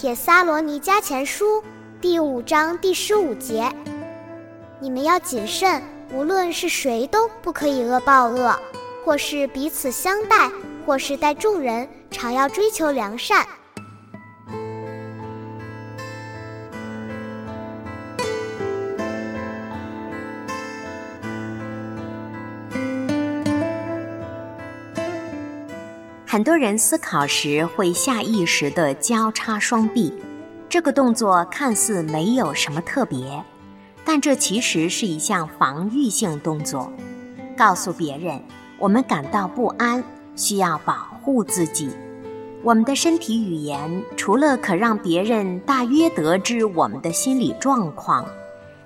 铁撒罗尼加前书》第五章第十五节：你们要谨慎，无论是谁都不可以恶报恶，或是彼此相待，或是待众人，常要追求良善。很多人思考时会下意识地交叉双臂，这个动作看似没有什么特别，但这其实是一项防御性动作，告诉别人我们感到不安，需要保护自己。我们的身体语言除了可让别人大约得知我们的心理状况，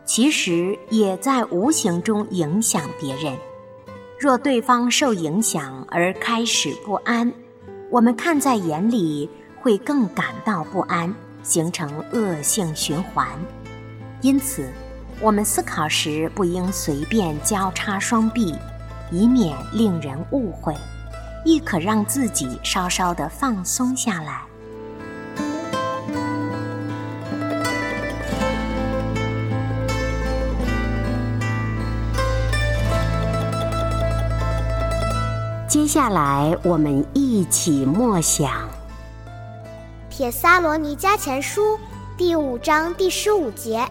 其实也在无形中影响别人。若对方受影响而开始不安，我们看在眼里会更感到不安，形成恶性循环。因此，我们思考时不应随便交叉双臂，以免令人误会，亦可让自己稍稍的放松下来。接下来，我们一起默想《铁撒罗尼加前书》第五章第十五节：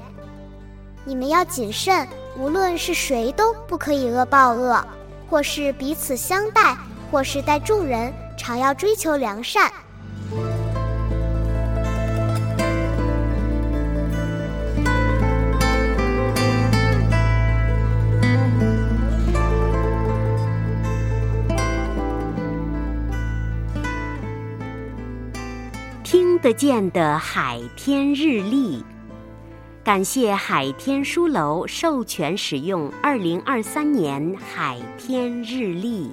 你们要谨慎，无论是谁都不可以恶报恶，或是彼此相待，或是待众人，常要追求良善。得见的海天日历，感谢海天书楼授权使用二零二三年海天日历。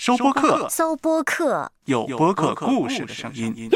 收播客，搜播客，有播客故事的声音。